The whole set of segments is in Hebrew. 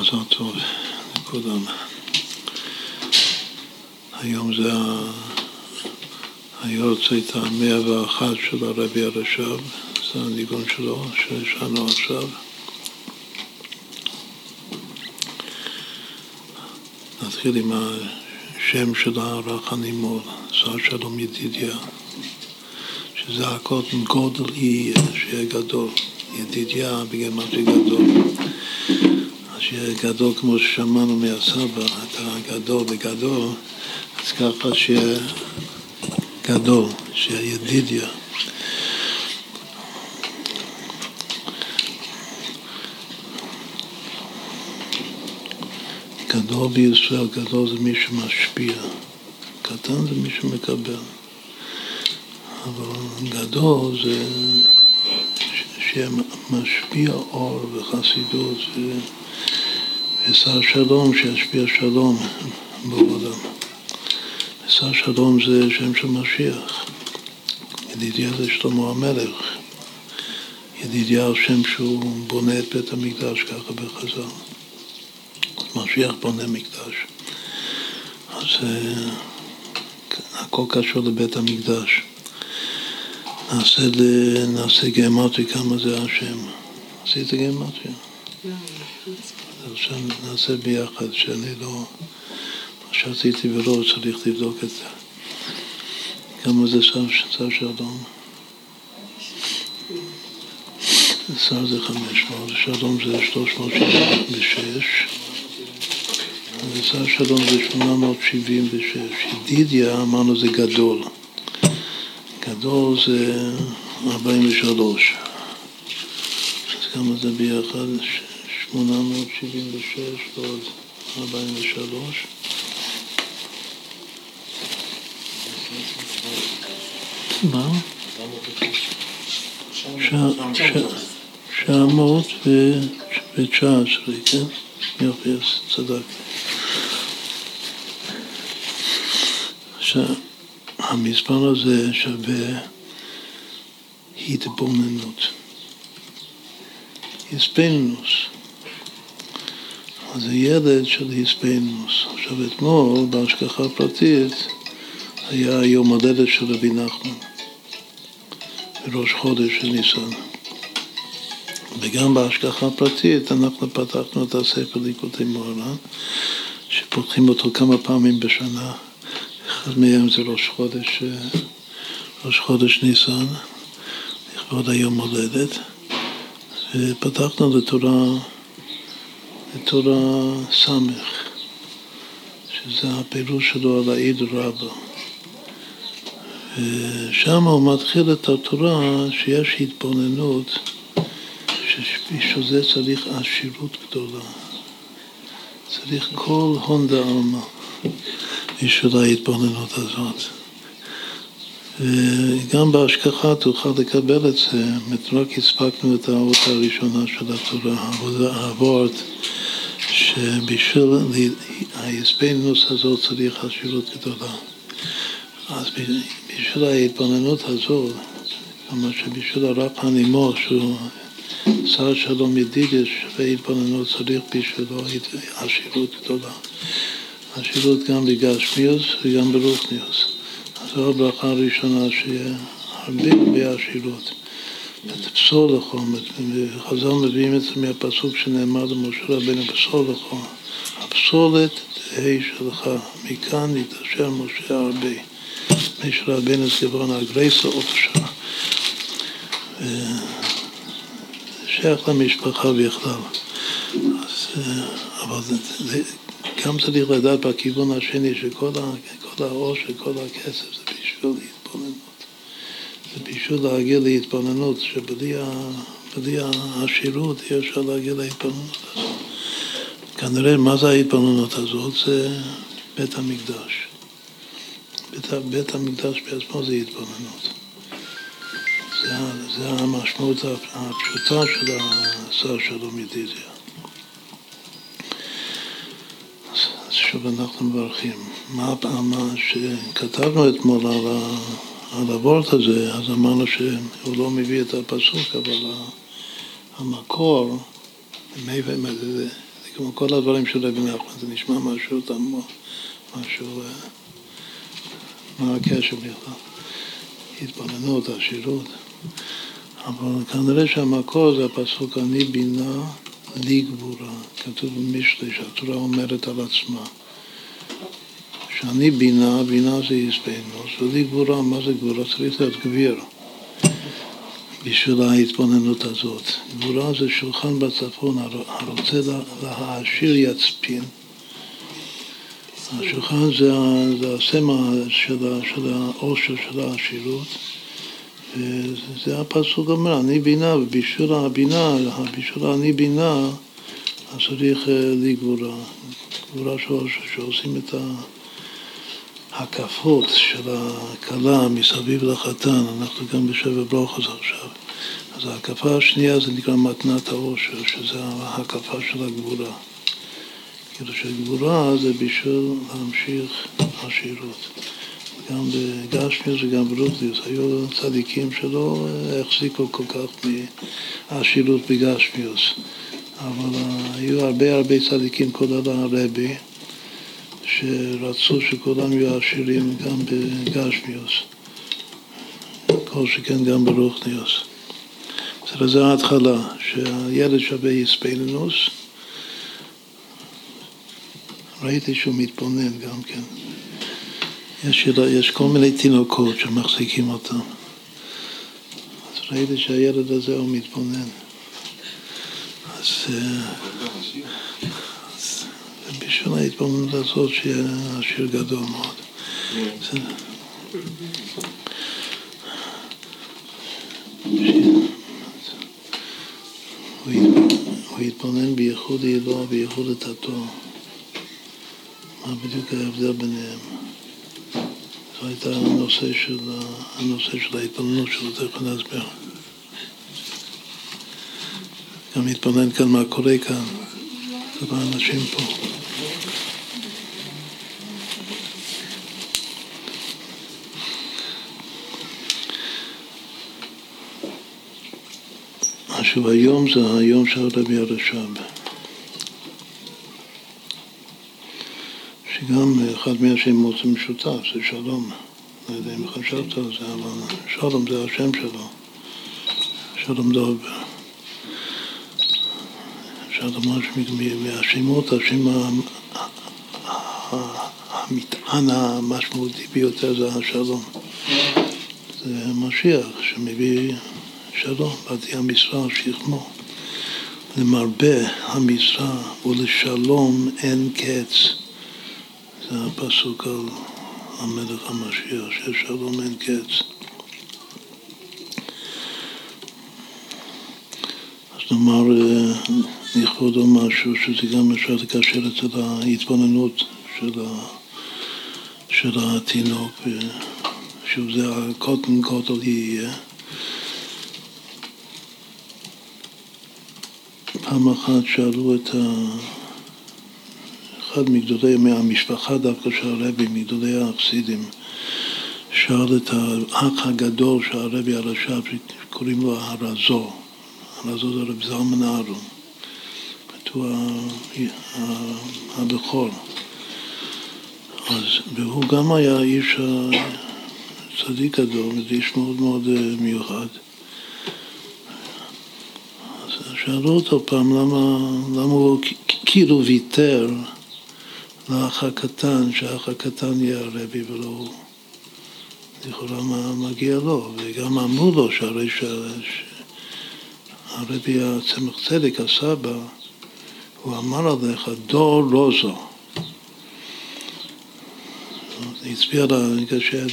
מזל טוב לכולם. היום זה היורצייט המאה ואחת של הרבי הרש"ב, זה הניגון שלו ששנו עכשיו. נתחיל עם השם של הרך הנימול, שר שלום ידידיה, שזה הכל גודל יהיה, שיהיה גדול. ידידיה בגמטרי גדול. אז שיהיה גדול כמו ששמענו מהסבא, את הגדול בגדול, אז ככה שיהיה גדול, שיהיה ידידיה. גדול בישראל, גדול זה מי שמשפיע, קטן זה מי שמקבל. אבל גדול זה שמשפיע אור וחסידות ושר שלום שישפיע שלום בעולם. שר שלום זה שם של משיח. ידידיה זה שלמה המלך. ידידיה הוא שם שהוא בונה את בית המקדש ככה בחז"ל. משיח בונה מקדש. אז אה, הכל קשור לבית המקדש. נעשה, נעשה גמטרי כמה זה השם. עשית גמטרי? עכשיו נעשה ביחד, שאני לא... מה שעשיתי ולא צריך לבדוק את זה. כמה זה שר שלום? שר זה חמש מאות, שלום זה שלוש מאות שבעים ושש, ושר שלום זה שמונה מאות שבעים ושש. ידידיה אמרנו זה גדול. גדול זה 43. אז כמה זה ביחד? 876 ועוד 43. מה? 919, כן? יופי, אז צדק. המספר הזה שווה התבוננות. הספנינוס. אז זה ילד של הספנינוס. עכשיו אתמול בהשגחה פרטית היה יום הולדת של רבי נחמן, בראש חודש של ניסן. וגם בהשגחה פרטית אנחנו פתחנו את הספר ליקוטי מוהר"ן, שפותחים אותו כמה פעמים בשנה. אחד מהם זה ראש חודש, אה, ראש חודש ניסן, לכבוד היום הולדת, ופתחנו לתורה, לתורה סמך, שזה הפירוש שלו על העיד רבה. ושם הוא מתחיל את התורה שיש התבוננות, שבשביל זה צריך עשירות גדולה. צריך כל הון דעלמא. בשביל ההתבוננות הזאת. וגם בהשגחה תוכל לקבל את זה, רק הספקנו את האות הראשונה של התורה, הוורד, שבשביל ההספנינוס הזאת צריך חשיבות גדולה. אז בשביל ההתבוננות הזאת, כלומר שבשביל הרב הנימור, שהוא שר שלום ידידי, שווה התבוננות צריך בשבילו עשירות גדולה. עשירות גם בגשמיוס וגם ברוכניוס. זו הברכה הראשונה שיהיה הרבה הרבה עשירות. את פסול לחום, וחז"ל מביאים את זה מהפסוק שנאמר למשה רבינו, פסול לחום. הפסולת תהא שלך, מכאן יתעשר משה הרבה. משה רבינו זגבון הגרייסה אותשה. שייך למשפחה בכלל. אז, אבל זה, גם צריך לדעת בכיוון השני שכל העושר, כל הכסף זה בשביל להתבוננות. זה בשביל להגיע להתבוננות, שבלי העשירות אי אפשר להגיע להתבוננות הזאת. כנראה מה זה ההתבוננות הזאת? זה בית המקדש. בית, בית המקדש בעצמו זה התבוננות. זה, זה המשמעות הפשוטה של השר שלום ידידיה. שוב אנחנו מברכים. מה הפעם שכתבנו אתמול על, הוורט הזה, אז אמרנו שהוא לא מביא את הפסוק, אבל המקור, מאיפה, כמו כל הדברים של רבי נחמן, זה נשמע משהו תמוה, משהו, אה, מה הקשר בכלל? התבוננות, עשירות. אבל כנראה שהמקור זה הפסוק אני בינה לי גבורה. כתוב במשלי שהתורה אומרת על עצמה. שאני בינה, בינה זה יספנוס, ולי גבורה, מה זה גבורה? צריך להיות גביר בשביל ההתבוננות הזאת. גבורה זה שולחן בצפון, הרוצה להעשיר יצפין. השולחן זה, זה הסמא של, של העושר של העשירות. וזה הפסוק אומר, אני בינה, ובשביל הבינה, בשביל אני בינה, אז צריך אה, לי גבורה. שעושים את ההקפות של הכלה מסביב לחתן, אנחנו גם בשבע ברוכס עכשיו. אז ההקפה השנייה זה נקרא מתנת העושר, שזה ההקפה של הגבורה. כאילו שגבורה זה בשביל להמשיך עשירות. גם בגשמיוס וגם ברוכליוס, היו צדיקים שלא החזיקו כל כך מהעשירות בגשמיוס, אבל היו הרבה הרבה צדיקים, כולל הרבי, שרצו שכולם יהיו עשירים גם בגשמיוס, כל שכן גם ברוכליוס. זה ההתחלה, שהילד שווה יספלינוס, ראיתי שהוא מתבונן גם כן. יש, יש כל מיני תינוקות שמחזיקים אותם. אז ראיתי שהילד הזה הוא מתבונן. אז, אה, בשביל ההתבוננות הזאת שיהיה עשיר גדול מאוד. הוא יתבונן בייחוד אלוה ובייחוד לתתו. מה בדיוק ההבדל ביניהם? זה הייתה הנושא של, הנושא של ההתבוננות שלו, תכף נסביר. גם להתבונן כאן מה קורה כאן, זה האנשים פה. עכשיו היום זה היום של רבי הרש"ב. שגם אחד מהשמות זה משותף, זה שלום. לא יודע אם חשבת על זה, אבל שלום זה השם שלו. שלום דוב. אפשר לומר שמהשמות, השם המטען המשמעותי ביותר זה השלום. זה משיח שמביא שלום, באתי המשרה שכמו. למרבה המשרה ולשלום אין קץ. זה הפסוק על המלך המשיח, ששלום אין קץ. אז נאמר לכבודו משהו שזה גם אפשר לקשר אצל ההתבוננות של, ה, של התינוק, שוב זה הקוטן קוטל יהיה. פעם אחת שאלו את ה... אחד מגדולי, מהמשפחה דווקא של הרבי, מגדולי החסידים, שאל את האח הגדול של הרבי הרש"ב, שקוראים לו הרזו, הרזו זה רב זלמן אהרון, הוא הבכור. אז, והוא גם היה איש צדיק גדול, איש מאוד מאוד אה, מיוחד. אז שאלו אותו פעם למה, למה הוא כאילו ויתר לאח הקטן, שהאח הקטן יהיה הרבי ולא לכאורה מה מגיע לו, וגם אמרו לו שהרי שהרבי הצמח צדק, הסבא, הוא אמר עליך דור רוזו. זה הצביע לה,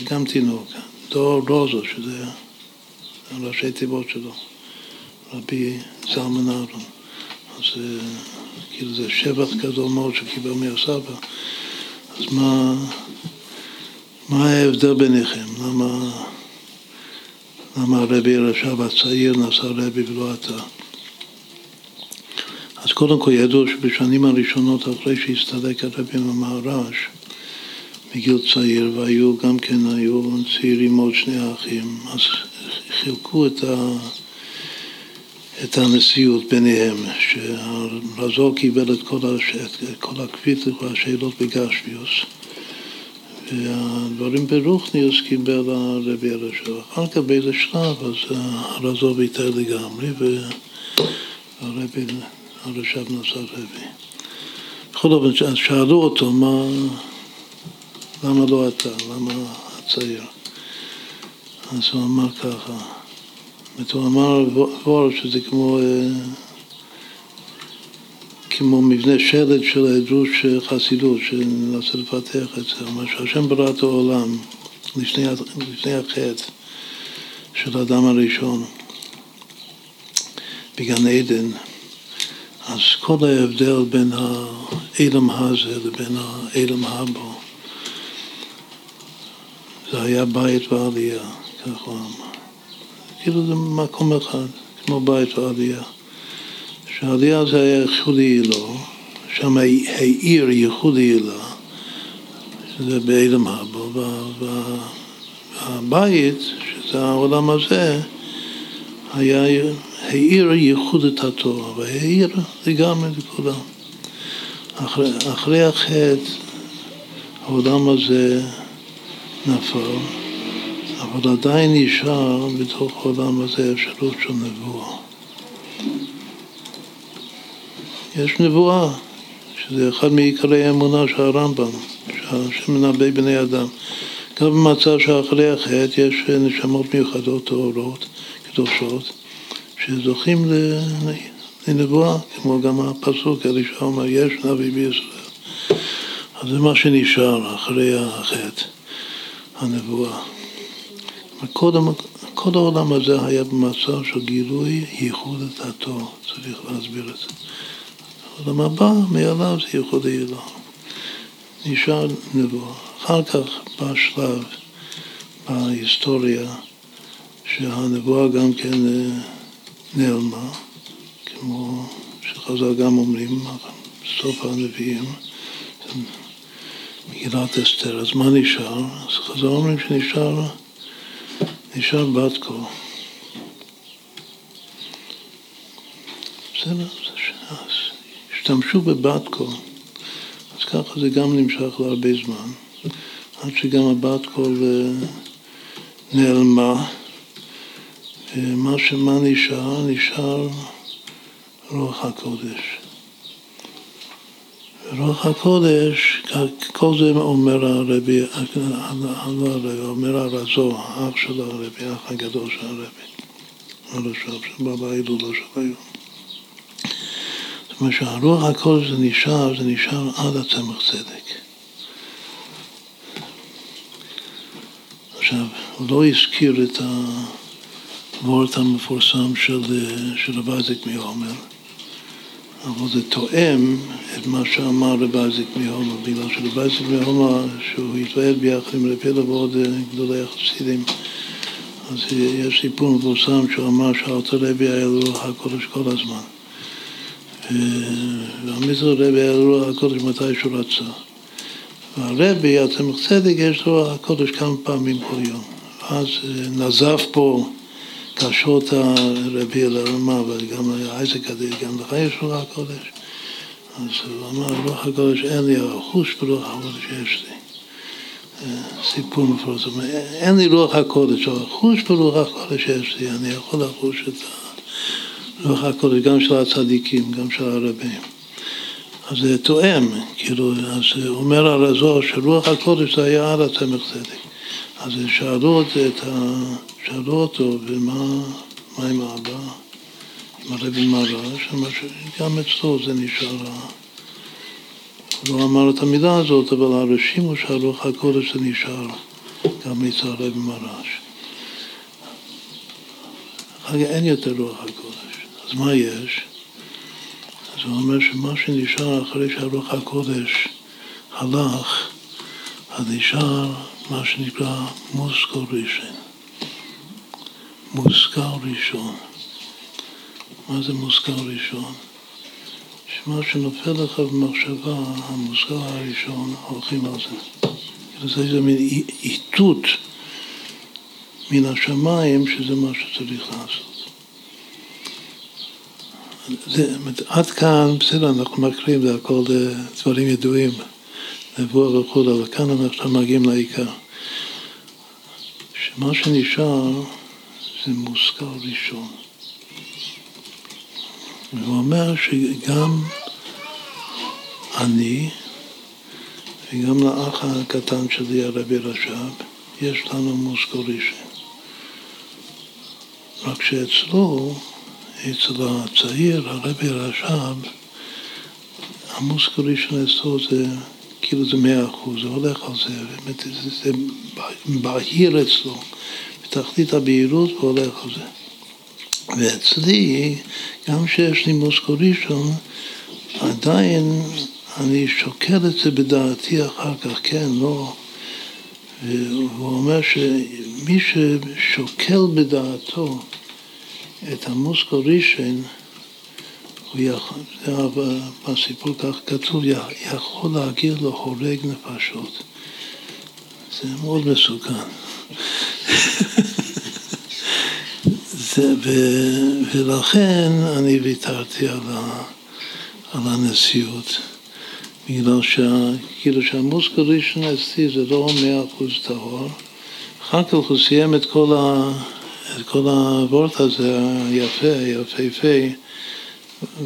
גם תינוק, דור רוזו, שזה ראשי תיבות שלו, רבי זלמן אהרון. אז כאילו זה שבח גדול מאוד שקיבל מהסבא. אז מה, מה ההבדל ביניכם? למה, למה הרבי הרש"ב הצעיר נעשה רבי ולא אתה? אז קודם כל ידוע שבשנים הראשונות אחרי שהסתלק הרבי מהמהר"ש מגיל צעיר והיו גם כן, היו צעירים עוד שני אחים, אז חילקו את ה... את הנשיאות ביניהם, שהרזו קיבל את כל, הש... את כל הכפית והשאלות בגשמיוס, והדברים ברוכניוס קיבל הרבי הראשון. אחר כך באיזה שלב אז הרזו ויתר לגמרי, והרבי הרש"ב נשא רבי. בכל אופן, שאלו אותו, מה, למה לא אתה? למה הצעיר? אז הוא אמר ככה, הוא אמר וור שזה כמו, אה, כמו מבנה שלד של העדרות של חסידות, שננסה לפתח את זה, אומר שהשם ברא את העולם לפני, לפני החטא של האדם הראשון בגן עדן, אז כל ההבדל בין האילם הזה לבין האילם הבו זה היה בית ועלייה, כך הוא אמר. כאילו זה מקום אחד, כמו בית ועלייה. שהעלייה זה היה ייחודי לו, שם העיר ייחודי לה, שזה באילם הבו, והבית, שזה העולם הזה, היה העיר ייחוד את התורה, והעיר לגמרי לכולם. אחרי, אחרי החטא העולם הזה נפל, אבל עדיין נשאר בתוך העולם הזה אפשרות של נבואה. יש נבואה, שזה אחד מעיקרי האמונה של הרמב"ם, שהשם מנבא בני אדם. גם במצב שאחרי החטא יש נשמות מיוחדות טהורות, קדושות, שזוכים לנבואה, כמו גם הפסוק, אלישע אומר, יש נביא בישראל. אז זה מה שנשאר אחרי החטא, הנבואה. קודם, כל העולם הזה היה במצב של גילוי ייחוד דתו, צריך להסביר את זה. העולם הבא, מעליו זה ייחוד אלוה. נשאר נבואה. אחר כך בא שלב בהיסטוריה שהנבואה גם כן אה, נעלמה, כמו שחז"ל גם אומרים בסוף הנביאים, מגילת אסתר. אז מה נשאר? אז חז"ל אומרים שנשאר נשאר בת קול. בסדר, השתמשו בבת קול. אז ככה זה גם נמשך להרבה זמן, עד שגם הבת אה, נעלמה. מה שמה נשאר? נשאר רוח הקודש. רוח הקודש, כל זה אומר הרבי, אומר הרזו, האח של הרבי, האח הגדול של הרבי, הרש"ב, שבא בהילולה של היום. זאת אומרת שהרוח הקודש זה נשאר, זה נשאר עד הצמח צדק. עכשיו, הוא לא הזכיר את. הוורט המפורסם של, של רב אייזיק מהומיל, אבל זה תואם את מה שאמר רב אייזיק מהומיל, בגלל שרב אייזיק מהומיל, שהוא התוועד ביחד עם רבי הלל ועוד גדולי החסידים, אז יש סיפור מפורסם שהוא אמר שהאוצר רבי היה לו הקודש כל הזמן. והמזר רבי היה לו הקודש מתי שהוא רצה. והרבי, הצמח צדק, יש לו הקודש כמה פעמים כל יום. ואז נזף פה קשות הרבי אלרמה, וגם אייזק הדין, גם לך יש רוח הקודש. אז הוא אמר, רוח הקודש אין לי, החוש ברוח הקודש יש לי. סיפור מפורסם. אין לי רוח הקודש, חוש ברוח הקודש יש לי, אני יכול לחוש את רוח הקודש, גם של הצדיקים, גם של הרבים. אז זה תואם, כאילו, אז אומר הרזור שרוח הקודש זה היה על הצמח צדק. אז שאלו את ה... שאלו אותו, ומה עם האבא? עם הרבי מרש, אמר שגם אצלו זה נשאר. הוא לא אמר את המילה הזאת, אבל הראשים הוא שהרוח הקודש זה נשאר גם אצל הרבי מרש. אין יותר רוח הקודש, אז מה יש? אז הוא אומר שמה שנשאר אחרי שהרוח הקודש הלך, אז נשאר מה שנקרא מוסקו ראשון. מושכל ראשון. מה זה מושכל ראשון? שמה שנופל לך במחשבה, המושכל הראשון, הולכים על זה. זה איזה מין איתות מן השמיים שזה מה שצריך לעשות. זה, עד כאן, בסדר, אנחנו מקריאים, זה הכל דברים ידועים, נבואה וכו', אבל כאן אנחנו מגיעים לעיקר. שמה שנשאר זה מושכל ראשון. והוא אומר שגם אני וגם לאח הקטן שלי, הרבי רש"ב, יש לנו מושכל ראשון. רק שאצלו, אצל הצעיר, הרבי רש"ב, המושכל ראשון אצלו זה כאילו זה מאה אחוז, זה הולך על זה, באמת זה, זה בהיר אצלו, בתחתית הבהירות והולך על זה. ואצלי, גם שיש לי מוסקו ראשון, עדיין אני שוקל את זה בדעתי אחר כך, כן, לא. והוא אומר שמי ששוקל בדעתו את המוסקו ראשון, בסיפור כך כתוב, יכול להגיע להורג נפשות. זה מאוד מסוכן. זה, ו, ולכן אני ויתרתי על, ה, על הנשיאות, בגלל שה, כאילו שהמוסקל ראשון אצלי זה לא מאה אחוז טהור. אחר כך הוא סיים את כל, ה, את כל הוורט הזה היפה, היפהפה.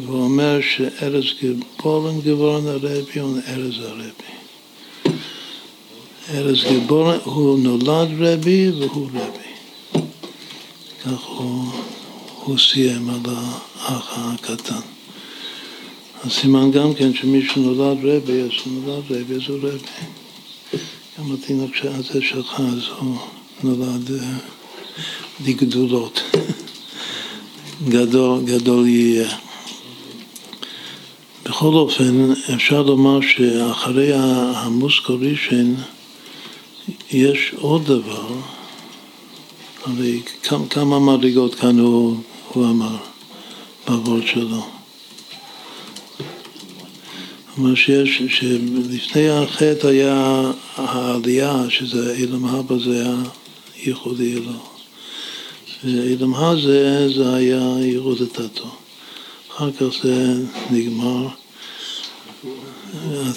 והוא אומר גיבורן גיבורן הרבי הוא ארז הרבי. ארז גיבורן הוא נולד רבי והוא רבי. כך הוא, הוא סיים על האח הקטן. הסימן גם כן שמי שנולד רבי, אז הוא נולד רבי, אז הוא רבי. גם התינוק הזה שלך, אז הוא נולד אה, לגדולות. גדול, גדול יהיה. בכל אופן, אפשר לומר שאחרי המוסקורישן יש עוד דבר, הרי כמה, מדרגות כאן הוא, הוא אמר בעבוד שלו. כלומר שיש, שלפני החטא היה העלייה, שזה אילם הבא, זה היה ייחודי לו. ואילם הזה, זה היה ייחוד התתו. אחר כך זה נגמר.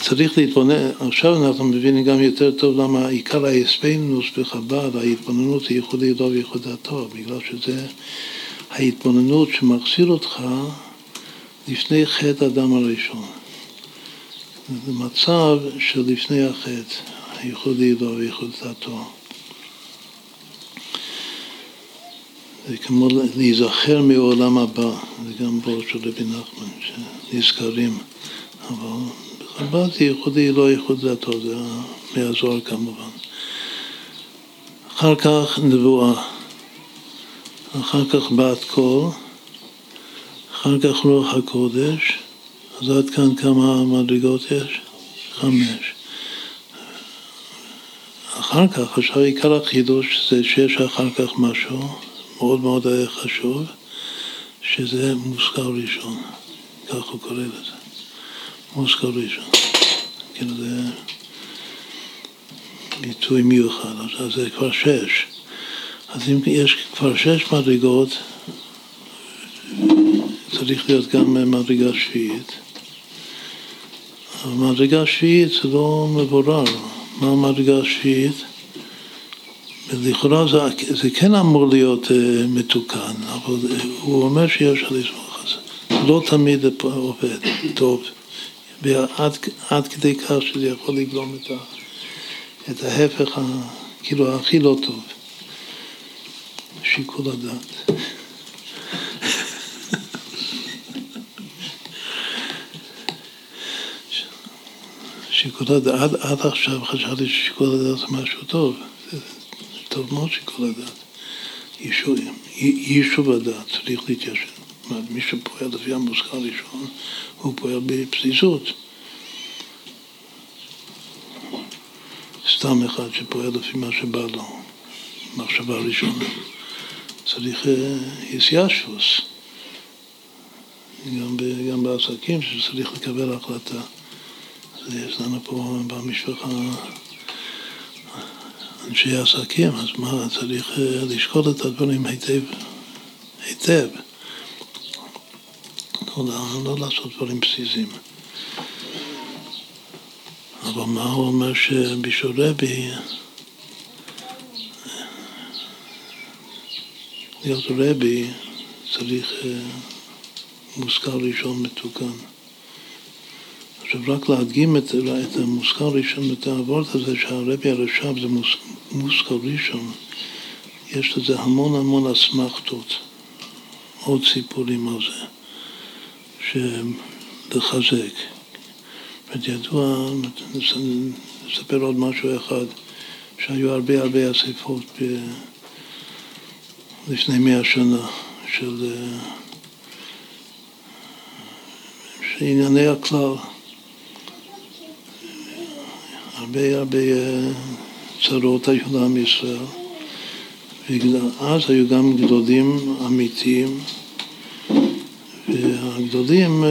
צריך להתבונן, עכשיו אנחנו מבינים גם יותר טוב למה עיקר ההספנינוס בחב"ד, ההתבוננות היא ייחודי אלוה וייחוד הטוב, בגלל שזה ההתבוננות שמחזיר אותך לפני חטא אדם הראשון. זה מצב של לפני החטא, הייחודי אלוה וייחוד הטוב. זה כמו להיזכר מעולם הבא, זה גם בו של רבי נחמן, שנזכרים, אבל בחב"ד זה ייחודי, לא ייחוד דתו, זה מהזוהר כמובן. אחר כך נבואה, אחר כך בת קול, אחר כך רוח הקודש, אז עד כאן כמה מדרגות יש? חמש. אחר כך, עכשיו עיקר החידוש זה שיש אחר כך משהו מאוד מאוד חשוב, שזה מושכל ראשון, כך הוא קורא לזה, מושכל ראשון. כאילו זה ביטוי מיוחד, אז זה כבר שש. אז אם יש כבר שש מדרגות, צריך להיות גם מדרגה שביעית. אבל מדרגה שביעית זה לא מבורר. מה המדרגה השביעית? לכאורה זה, זה כן אמור להיות uh, מתוקן, אבל הוא אומר שיש על לסמוך על. זה לא תמיד עובד טוב, ועד עד כדי כך שזה יכול לגלום את, ה, את ההפך, ה, כאילו הכי לא טוב, שיקול הדעת. שיקול הדעת, עד, עד עכשיו חשבתי ששיקול הדעת זה משהו טוב. טוב מאוד שיקול הדעת. יישוב הדעת צריך להתיישב. אומרת, מי שפועל לפי המושכל הראשון, הוא פועל בפזיזות. סתם אחד שפועל לפי מה שבא לו, מחשבה ראשונה. צריך איסיישוס. גם, גם בעסקים שצריך לקבל החלטה. אז יש לנו פה במשפחה אנשי עסקים, אז מה, צריך אה, לשקול את הדברים היטב, היטב. לא, לא לעשות דברים פסיזיים. אבל מה הוא אומר שבשביל רבי, להיות רבי צריך אה, מושכל ראשון מתוקן. עכשיו רק להדגים את, את המושכל ראשון, את העבוד הזה שהרבי הרש"ב זה מושכל ראשון, יש לזה המון המון אסמכתות, עוד סיפורים על זה, שלחזק. זאת ידוע, נספר עוד משהו אחד, שהיו הרבה הרבה אספות ב... לפני מאה שנה של, של ענייני הכלל. הרבה הרבה צרות היו לעם ישראל. ואז היו גם גדודים אמיתיים, והגדודים אה,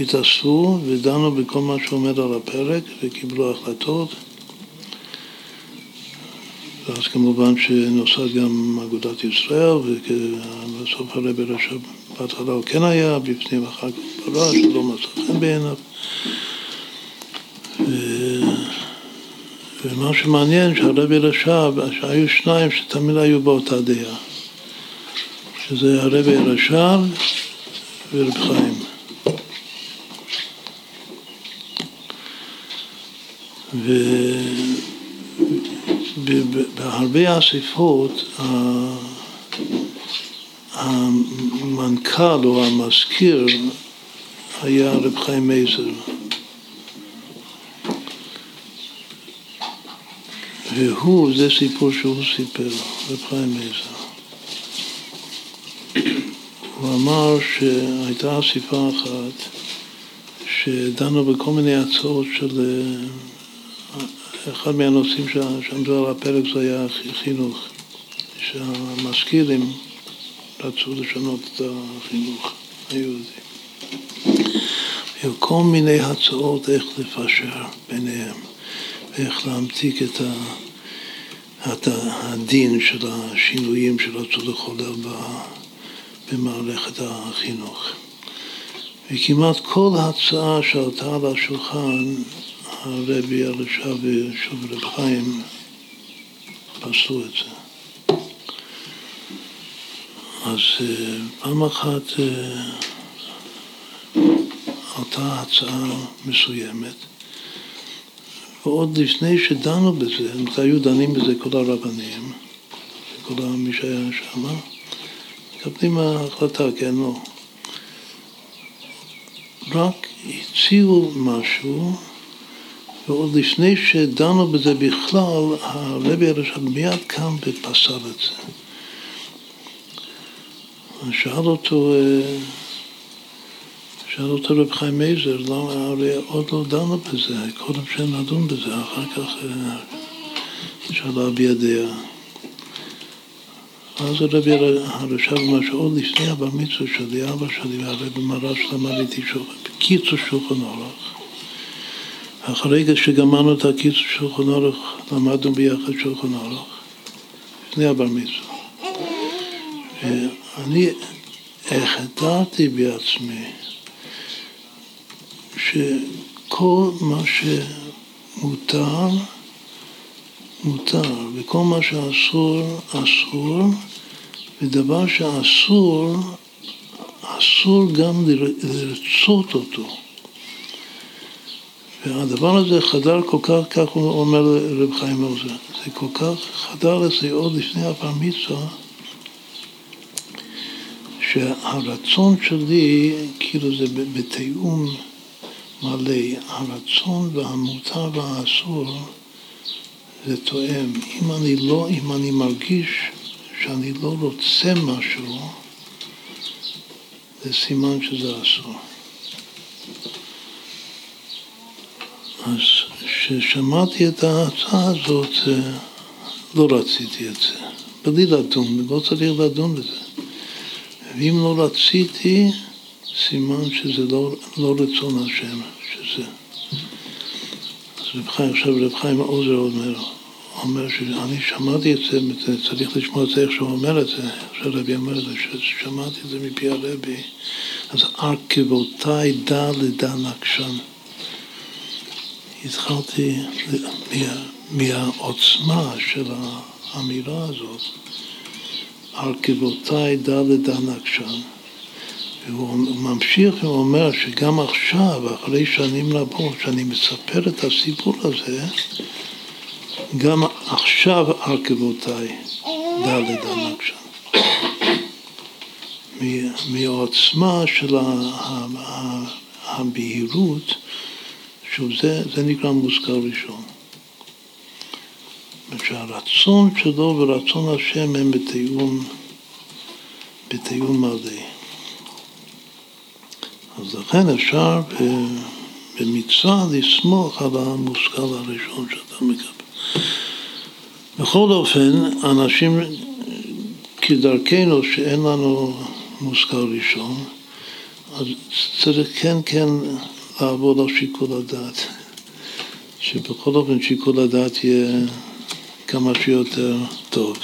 התאספו ודנו בכל מה שעומד על הפרק וקיבלו החלטות. ואז כמובן שנוסד גם אגודת ישראל, ובסוף הרבי רש"ב בהתחלה הוא כן היה, בפנים אחר כך פרש, לא מצא חן בעיניו. ומה שמעניין שהרבי רש"ב, שהיו שניים שתמיד היו באותה דעה, שזה הרבי רש"ב ורב חיים. ובהרבה אספות המנכ"ל או המזכיר היה רב חיים מייזר. והוא, זה סיפור שהוא סיפר, רב חיים מייזר. הוא אמר שהייתה אספה אחת שדנו בכל מיני הצעות של אחד מהנושאים שעמדו על הפרק זה היה חינוך, שהמשכילים רצו לשנות את החינוך היהודי. היו כל מיני הצעות איך לפשר ביניהם, ואיך להמתיק את הדין של השינויים שרצו לחולל במערכת החינוך. וכמעט כל הצעה שעלתה על השולחן הרבי הרשע ושוב רב חיים פסלו את זה. אז אה, פעם אחת אה, עלתה הצעה מסוימת, ועוד לפני שדנו בזה, היו דנים בזה כל הרבנים, כל מי שהיה שם, מקבלים החלטה, כן, לא. רק הציעו משהו ועוד לפני שדנו בזה בכלל, הרבי הרש"ב מיד קם ופסל את זה. שאל אותו, שאל אותו רב חיים מייזר, למה הרי עוד לא דנו בזה, קודם שנדון בזה, אחר כך אפשר להביע דעה. אז הרבי הרש"ב אמר שעוד לפני הבר מצווה שלי, אבא שלי והרבי מרש למד איתי בקיצור שולחן אורח. אחרי שגמרנו את הקיצור שולחן אורך, למדנו ביחד שולחן אורך, לפני הבר מצווה. ואני החלטתי בעצמי שכל מה שמותר, מותר, וכל מה שאסור, אסור, ודבר שאסור, אסור גם לרצות אותו. והדבר הזה חדר כל כך, כך הוא אומר לרב חיים עוזר, זה כל כך חדר לזה עוד לפני הבר מצווה, שהרצון שלי, כאילו זה בתיאום מלא, הרצון והמותר והאסור זה תואם. אם אני לא, אם אני מרגיש שאני לא רוצה משהו, זה סימן שזה אסור. אז כששמעתי את ההצעה הזאת, אה, לא רציתי את זה. בלי לדון, לא צריך לדון בזה. ואם לא רציתי, סימן שזה לא, לא רצון השם, רב חיים, עכשיו רב חיים עוזר אומר, אומר שאני שמעתי את זה, צריך לשמוע את זה איך שהוא אומר את זה, איך שהרבי אומר את זה, ששמעתי את זה מפי הרבי, אז ארכבותיי דא לדא נקשן. התחלתי מה, מהעוצמה של האמירה הזאת, ארכבותיי דא לדא נקשן. והוא ממשיך ואומר שגם עכשיו, אחרי שנים רבות, שאני מספר את הסיפור הזה, גם עכשיו עקבותיי דלת הנקשן. מהעוצמה של הבהירות, שזה זה נקרא מושכל ראשון. שהרצון שלו ורצון השם הם בתיאום, בתיאום מלא. אז לכן אפשר במצווה לסמוך על המושכל הראשון שאתה מקבל. בכל אופן, אנשים כדרכנו שאין לנו מושכל ראשון, אז צריך כן כן לעבוד על שיקול הדעת. שבכל אופן שיקול הדעת יהיה כמה שיותר טוב.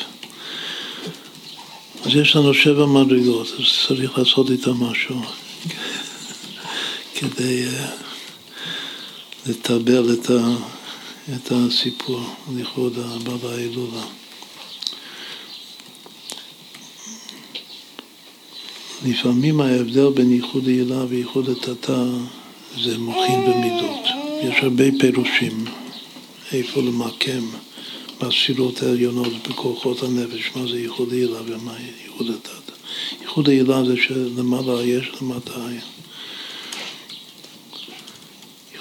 אז יש לנו שבע מדרגות, אז צריך לעשות איתה משהו. כדי אה, לטבל את, ה, את הסיפור לכבוד הבעל ההילולה. לפעמים ההבדל בין ייחוד הילה וייחוד התתה זה מוחין במידות. יש הרבה פירושים איפה למקם בספירות העליונות בכוחות הנפש, מה זה ייחוד הילה ומה ייחוד התתה. ייחוד הילה זה שלמעלה יש למטה עין.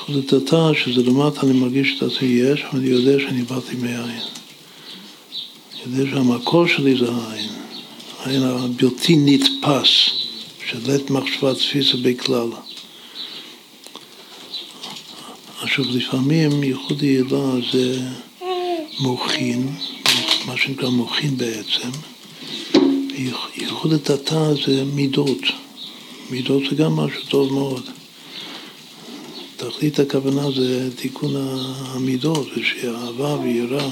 חוזתתה, שזה למטה אני מרגיש את עצמי יש, ואני יודע שאני באתי מעין. אני יודע שהמקור שלי זה העין, העין הבלתי נתפס, של עת מחשבה תפיסה בכלל. עכשיו לפעמים ייחוד יעילה זה מוחין, מה שנקרא מוחין בעצם, ייחוד התתה זה מידות, מידות זה גם משהו טוב מאוד. תכלית הכוונה זה תיקון המידות, ושיהיה אהבה ויראה.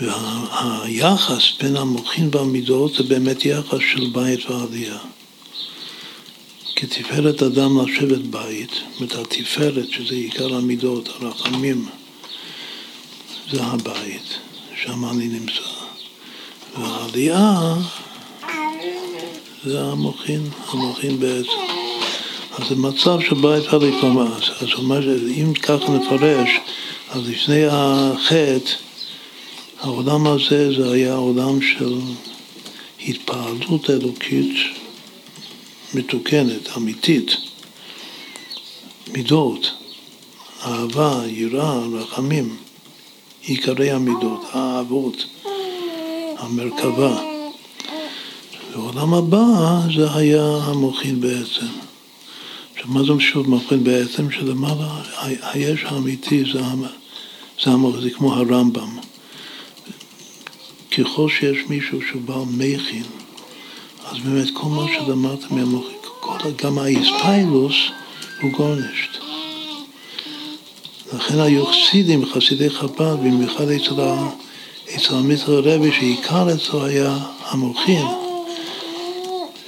והיחס בין המוחין והמידות זה באמת יחס של בית ועלייה. כתפארת אדם לשבת בית, זאת אומרת התפארת, שזה עיקר המידות, הרחמים, זה הבית, שם אני נמצא. והעלייה זה המוחין, המוחין בעצם. אז זה מצב של בית הליכומס. אז הוא אומר שאם ככה נפרש, אז לפני החטא, העולם הזה זה היה עולם של התפעלות אלוקית מתוקנת, אמיתית, מידות, אהבה, יראה, רחמים, עיקרי המידות, האהבות, המרכבה. ועולם הבא זה היה המוחין בעצם. עכשיו, מה זה משוב מבחין בעצם? שלמעלה, היש האמיתי זה, זה, זה כמו הרמב"ם. ככל שיש מישהו שהוא בעל מכין, אז באמת כל מה שלמדת מהמוחין, גם האיספיילוס הוא גורנשט. לכן היו חסידים, חסידי חב"ד, במיוחד אצל המיטר הרבי, שעיקר אצלו היה המוחין,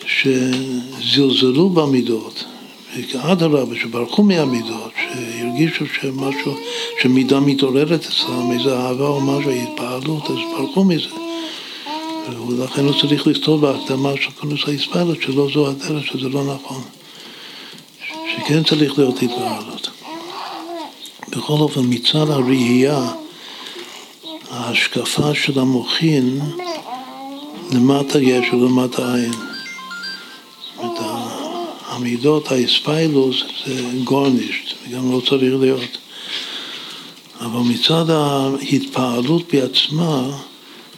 שזלזלו במידות. אדרבה, שברחו מהמידות, שהרגישו שמשהו, שמידה מתעוררת אצלם, איזו אהבה או משהו, התפעלות, אז ברחו מזה. ולכן הוא צריך לכתוב בהקדמה של כונוס ההספלות שלא זו הדרך, שזה לא נכון. שכן צריך להיות התפעלות. בכל אופן, מצד הראייה, ההשקפה של המוחין, למטה יש ולמטה אין. המידות, האספיילוס, זה גורנישט, וגם לא צריך להיות. אבל מצד ההתפעלות בעצמה,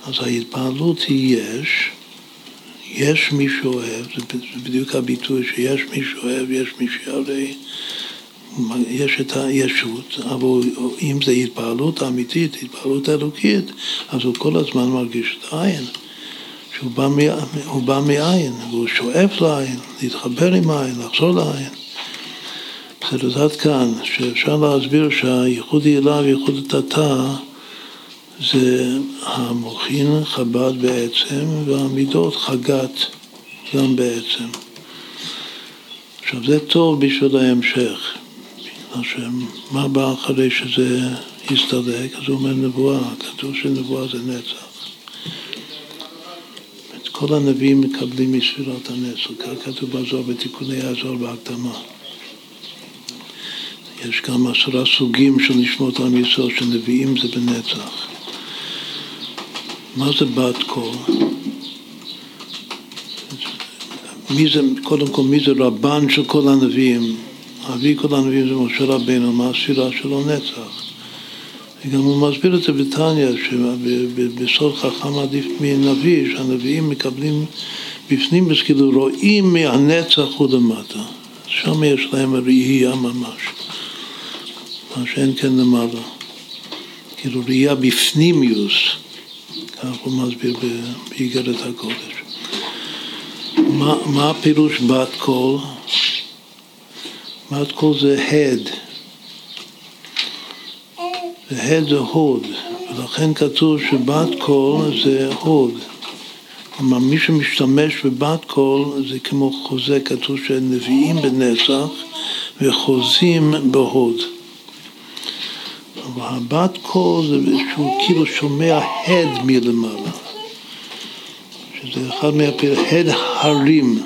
אז ההתפעלות היא יש, יש מי שאוהב, זה בדיוק הביטוי שיש מי שאוהב, יש מי שירא, יש את הישות, אבל אם זה התפעלות אמיתית, התפעלות אלוקית, אז הוא כל הזמן מרגיש את העין. שהוא בא, מעין, והוא שואף לעין, להתחבר עם העין, לחזור לעין. בסדר, עד כאן, שאפשר להסביר שהייחוד הילה וייחוד התתה זה המוחין חב"ד בעצם, והמידות חגת גם בעצם. עכשיו זה טוב בשביל ההמשך. מה בא אחרי שזה הסתלק? אז הוא אומר נבואה, כתוב שנבואה זה נצח. כל הנביאים מקבלים מספירת הנצח, כך כתוב בזוהר בתיקוני הזוהר בהקדמה. יש גם עשרה סוגים של נשמות עם ישראל, שנביאים זה בנצח. מה זה בת קול? מי זה, קודם כל, מי זה רבן של כל הנביאים? אבי כל הנביאים זה משה רבינו, מה הספירה שלו נצח. וגם הוא מסביר את זה בתניא, שבסוד חכם עדיף מנביא, שהנביאים מקבלים בפנים, אז כאילו רואים מהנצח ולמטה. שם יש להם ראייה ממש, מה שאין כן למעלה. כאילו ראייה בפנימיוס, כך הוא מסביר באיגרת הקודש. מה, מה הפירוש בת קול? בת קול זה הד. והד זה הוד, ולכן כתוב שבת קול זה הוד. כלומר, מי שמשתמש בבת קול זה כמו חוזה, כתוב שנביאים בנצח וחוזים בהוד. אבל הבת קול זה שהוא כאילו שומע הד מלמעלה. שזה אחד מהפירוש, הד הרים.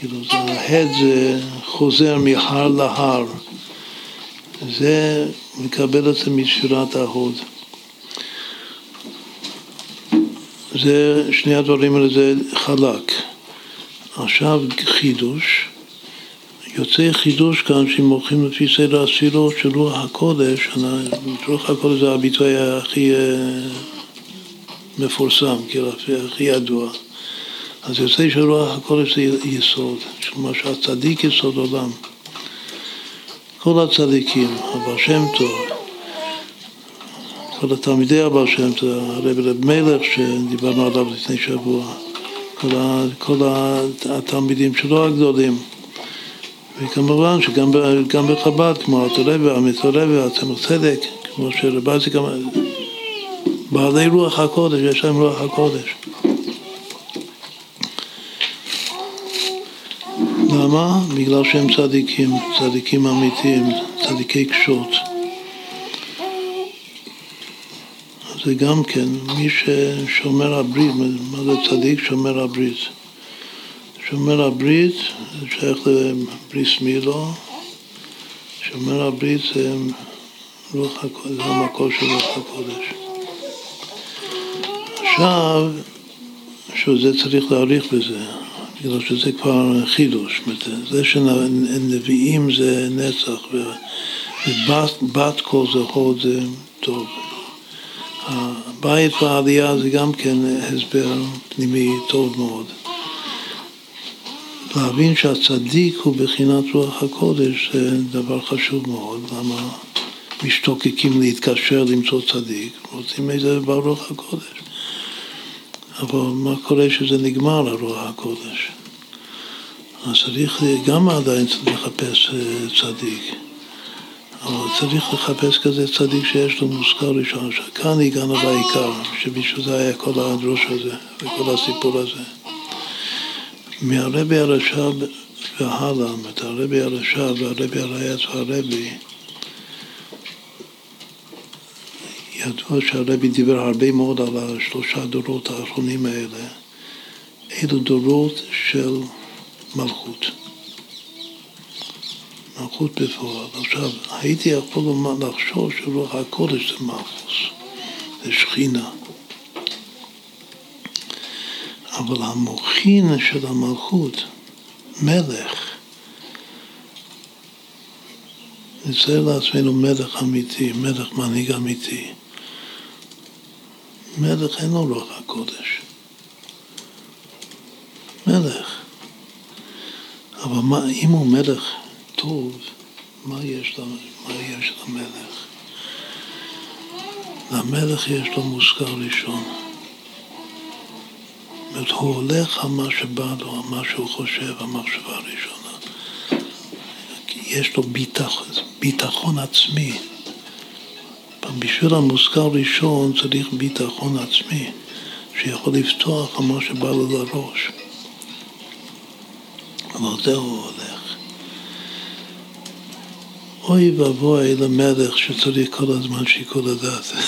כאילו, זה, הד זה חוזר מהר להר. זה מקבל את זה מספירת ההוד. זה, שני הדברים האלה זה חלק. עכשיו חידוש, יוצא חידוש כאן הולכים לפי סדר הספירות של רוח הקודש, רוח הקודש זה הביטוי הכי אה, מפורסם, כאילו הכי ידוע. אז יוצא שרוח הקודש זה יסוד, כלומר שהצדיק יסוד עולם. כל הצדיקים, הבעל שם טוב, כל התלמידי הבעל שם טוב, הרב רב מלך שדיברנו עליו לפני שבוע, כל, ה, כל התלמידים שלו הגדולים. וכמובן שגם בחב"ד, כמו התורבה, המתורבה, הצמח צדק, כמו שרבזי. בעלי רוח הקודש, יש להם רוח הקודש. למה? בגלל שהם צדיקים, צדיקים אמיתיים, צדיקי קשות. זה גם כן, מי ששומר הברית, מה זה צדיק? שומר הברית. שומר הברית זה שייך לבריס מילו, שומר הברית זה רוח הקודש, זה המקור של רוח הקודש. עכשיו, שזה צריך להעריך בזה, בגלל שזה כבר חידוש, זה שנביאים זה נצח ובת זה הוד זה טוב. הבית והעלייה זה גם כן הסבר פנימי טוב מאוד. להבין שהצדיק הוא בחינת רוח הקודש זה דבר חשוב מאוד, למה משתוקקים להתקשר למצוא צדיק, רוצים איזה ברוך הקודש. אבל מה קורה שזה נגמר הרוח הקודש? אז צריך, גם עדיין לחפש אה, צדיק. אבל צריך לחפש כזה צדיק שיש לו מושכל ראשון, שכאן הגענו בעיקר, שבשביל זה היה כל הדרוש הזה וכל הסיפור הזה. מהרבי הרש"ב והלאה, את הרבי הרש"ב והרבי הרייץ והרבי, ידוע שהרבי דיבר הרבה מאוד על השלושה דורות האחרונים האלה. אלו דורות של מלכות. מלכות בפועל. עכשיו, הייתי יכול לחשוב שרוח הקודש זה מלכוס, זה שכינה. אבל המוחין של המלכות, מלך, נצייר לעצמנו מלך אמיתי, מלך מנהיג אמיתי. מלך אין לו רוח הקודש. מלך. אבל מה, אם הוא מלך טוב, מה יש, מה יש למלך? למלך יש לו מושכל ראשון. זאת אומרת, הוא הולך על מה שבא לו, על מה שהוא חושב, המחשבה הראשונה. יש לו ביטחון, ביטחון עצמי. בשביל המושכל ראשון צריך ביטחון עצמי, שיכול לפתוח על מה שבא לו לראש. אבל זהו הולך. אוי ואבוי למלך שצריך כל הזמן שיקול הדעת.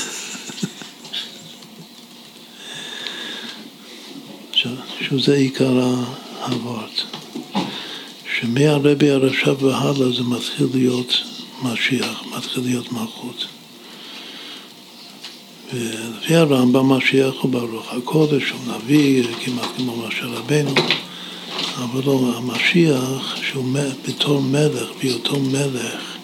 שזה עיקר הוורט. שמהרבי הרש"ב והלאה זה מתחיל להיות משיח, מתחיל להיות מלכות. ולפי הרמב"ם משיח הוא ברוך הקודש, הוא נביא, כמעט כמו משה רבנו, אבל לא, המשיח, שהוא בתור מלך, בהיותו מלך,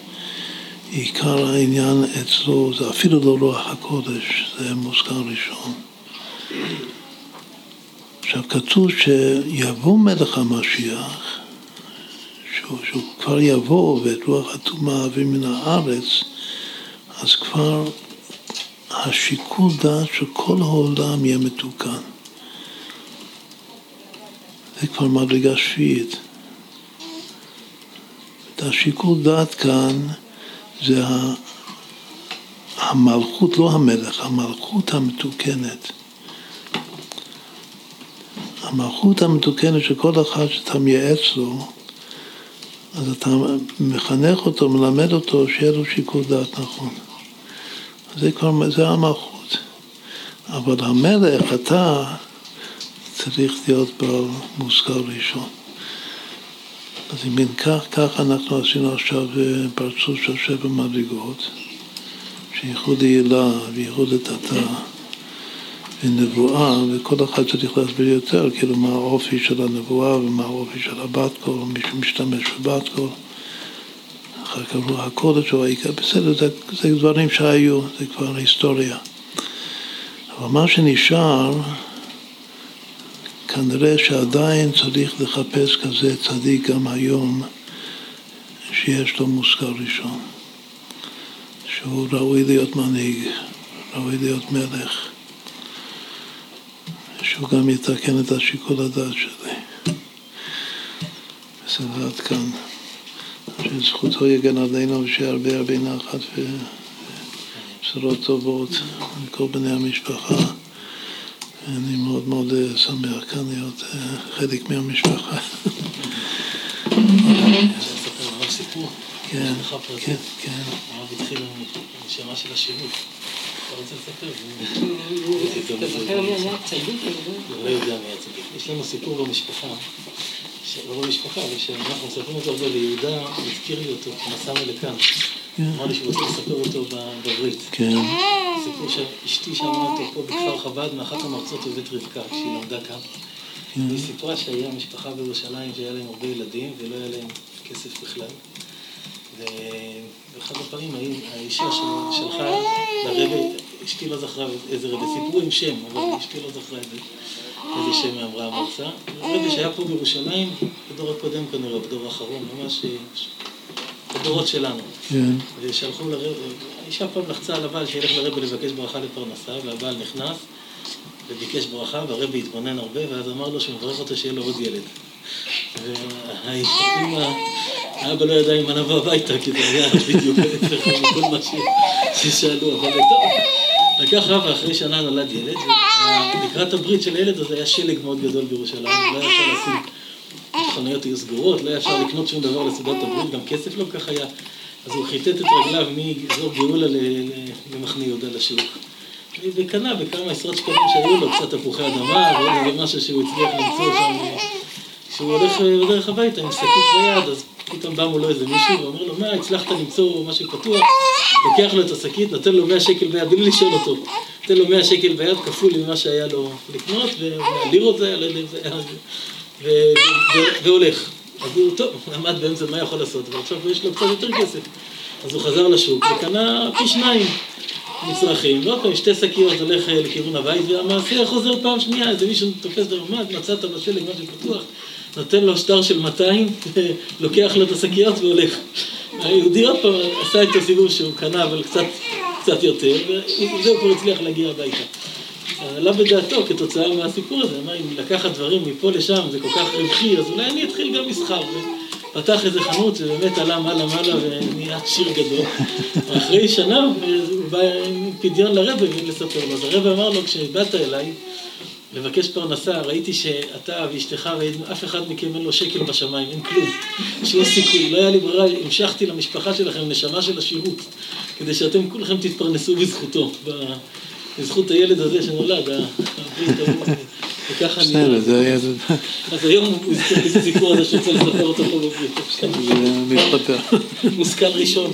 עיקר העניין אצלו זה אפילו לא רוח הקודש, זה מוזכר ראשון. עכשיו כתוב שיבוא מלך המשיח, שהוא, שהוא כבר יבוא ואת רוח הטומאה אוויר מן הארץ, אז כבר השיקול דעת של כל העולם יהיה מתוקן. זה כבר מדרגה שביעית. השיקול דעת כאן זה המלכות, לא המלך, המלכות המתוקנת. המלכות המתוקנת שכל אחד שאתה מייעץ לו, אז אתה מחנך אותו, מלמד אותו, שיהיה לו שיקול דעת נכון. זה כבר, זה המלכות. אבל המלך, אתה, צריך להיות בעל מושכל ראשון. אז אם אין כך, כך אנחנו עשינו עכשיו אה, פרצוף של שבע מדרגות, שייחוד הילה וייחוד התתה ונבואה, וכל אחד צריך להסביר יותר, כאילו מה האופי של הנבואה ומה האופי של הבת קול, מי שמשתמש בבת קול. אחר רוח הקודש או העיקר, בסדר, זה, זה דברים שהיו, זה כבר היסטוריה. אבל מה שנשאר, כנראה שעדיין צריך לחפש כזה צדיק גם היום, שיש לו מושכל ראשון, שהוא ראוי להיות מנהיג, ראוי להיות מלך, שהוא גם יתקן את השיקול הדעת שלי. בסדר, עד כאן. שזכותו יגן עלינו ושיהיה הרבה הרבה נחת ובשורות טובות לכל בני המשפחה. אני מאוד מאוד אה, שמח כאן להיות אה, חלק מהמשפחה. כן, כן, כן. אתה רוצה לספר? לא יודע מי הצדיק. יש לנו סיפור במשפחה, לא במשפחה, אבל שאנחנו מספרים אותו הרבה ליהודה, הזכיר לי אותו, נסענו לכאן. אמר לי שהוא רוצה לספר אותו בברית. כן. סיפור שאשתי שמעה אותו פה בכפר חב"ד מאחת המרצות בבית רבקה, כשהיא למדה כאן. כן. היא סיפרה שהיה משפחה בירושלים שהיה להם הרבה ילדים ולא היה להם כסף בכלל. ואחד הפעמים האישה שלחה לרבי, אשתי לא זכרה איזה רבי, סיפרו עם שם, אבל אשתי לא זכרה איזה, איזה שם אמרה המרצה. רבי שהיה פה בירושלים, בדור הקודם כנראה, בדור האחרון, ממש בדורות שלנו. כן. ושלחו לרבי, האישה פעם לחצה על הבעל שילך לרבי לבקש ברכה לפרנסה, והבעל נכנס וביקש ברכה, והרבי התבונן הרבה, ואז אמר לו שהוא מברך אותו שיהיה לו עוד ילד. והאימא... האבא לא ידע אם נבוא הביתה, כי זה היה בדיוק ההפך מכל מה ששאלו, אבל טוב. לקח רבא, אחרי שנה נולד ילד, ולקראת הברית של הילד הזה היה שלג מאוד גדול בירושלים, לא היה אפשר לשים, חנויות היו סגורות, לא היה אפשר לקנות שום דבר לסעודת הברית, גם כסף לא כך היה, אז הוא חיטט את רגליו מאזור גאולה למחנה יהודה לשוק. וקנה בכמה עשרות שקלים שהיו לו, קצת תפוחי אדמה, ועוד איזה משהו שהוא הצליח למצוא שם, כשהוא הולך בדרך הביתה עם שקית ביד, אז פתאום בא מולו איזה מישהו ואומר לו, מה, הצלחת למצוא משהו פתוח? לוקח לו את השקית, נותן לו 100 שקל ביד, בלי לשאול אותו. נותן לו 100 שקל ביד, כפול ממה שהיה לו לקנות, והלירות זה היה, לא יודע אם זה היה, והולך. אז הוא, טוב, הוא עמד באמצע, מה יכול לעשות? אבל עכשיו יש לו קצת יותר כסף. אז הוא חזר לשוק וקנה פי שניים מצרכים, ועוד פעם שתי שקיות הולך לכיוון הבית, והמעשה חוזר פעם שנייה, איזה מישהו תופס את הממ"ד, מצאת בשלג משהו פתוח, נותן לו שטר של 200, לוקח לו את השקיות והולך. היהודי עוד פעם עשה את הסיבוב שהוא קנה, אבל קצת, קצת יותר, ועם זה הוא כבר הצליח להגיע הביתה. עלה בדעתו כתוצאה מהסיפור הזה, מה אם לקחת דברים מפה לשם זה כל כך רווחי, אז אולי אני אתחיל גם מסחר. פתח איזה חנות שבאמת עלה מעלה מעלה ונהיה שיר גדול. אחרי שנה הוא בא עם פדיון לרבה ולספר לו. אז הרבה אמר לו, כשבאת אליי, לבקש פרנסה, ראיתי שאתה ואשתך ואף אחד מכם אין לו שקל בשמיים, אין כלום. לו סיכוי, לא היה לי ברירה, המשכתי למשפחה שלכם נשמה של השירות, כדי שאתם כולכם תתפרנסו בזכותו, בזכות הילד הזה שנולד. וככה אני... בסדר, זה היה... אז היום הוא הזכיר את הסיפור הזה שרוצה לספר אותו פה בברית. זה מתפתח. מושכל ראשון.